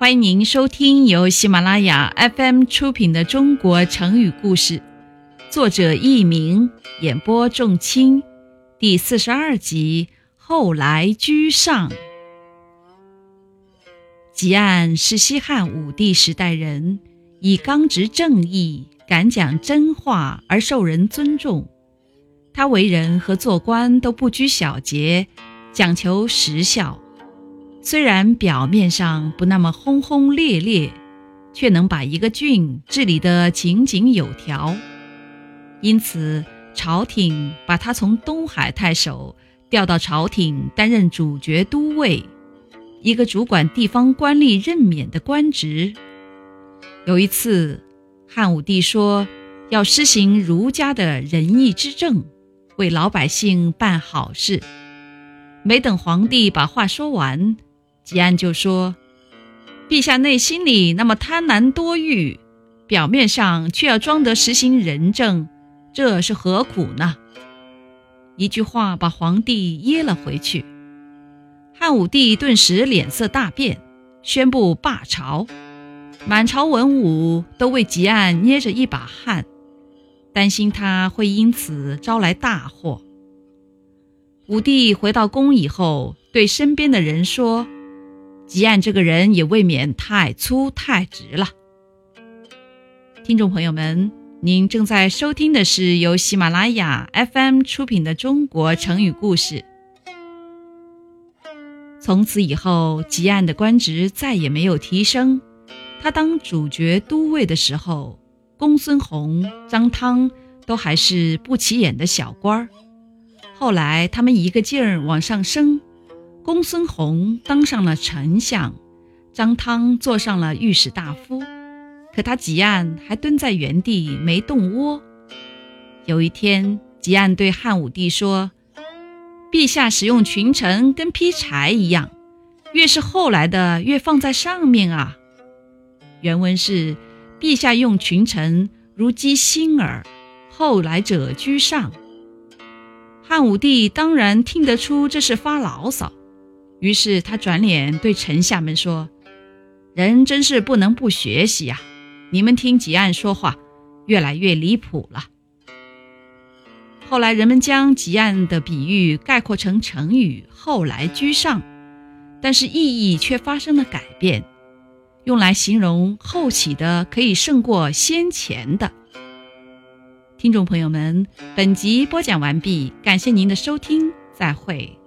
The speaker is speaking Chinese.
欢迎您收听由喜马拉雅 FM 出品的《中国成语故事》，作者佚名，演播仲卿，第四十二集。后来居上。汲黯是西汉武帝时代人，以刚直正义、敢讲真话而受人尊重。他为人和做官都不拘小节，讲求实效。虽然表面上不那么轰轰烈烈，却能把一个郡治理得井井有条。因此，朝廷把他从东海太守调到朝廷担任主角都尉，一个主管地方官吏任免的官职。有一次，汉武帝说要施行儒家的仁义之政，为老百姓办好事。没等皇帝把话说完，吉安就说：“陛下内心里那么贪婪多欲，表面上却要装得实行仁政，这是何苦呢？”一句话把皇帝噎了回去。汉武帝顿时脸色大变，宣布罢朝。满朝文武都为吉安捏着一把汗，担心他会因此招来大祸。武帝回到宫以后，对身边的人说。吉安这个人也未免太粗太直了。听众朋友们，您正在收听的是由喜马拉雅 FM 出品的《中国成语故事》。从此以后，吉安的官职再也没有提升。他当主角都尉的时候，公孙弘、张汤都还是不起眼的小官儿。后来，他们一个劲儿往上升。公孙弘当上了丞相，张汤做上了御史大夫，可他吉安还蹲在原地没动窝。有一天，吉安对汉武帝说：“陛下使用群臣跟劈柴一样，越是后来的越放在上面啊。”原文是：“陛下用群臣如积星耳，后来者居上。”汉武帝当然听得出这是发牢骚。于是他转脸对臣下们说：“人真是不能不学习呀！你们听吉安说话，越来越离谱了。”后来人们将吉安的比喻概括成成语“后来居上”，但是意义却发生了改变，用来形容后起的可以胜过先前的。听众朋友们，本集播讲完毕，感谢您的收听，再会。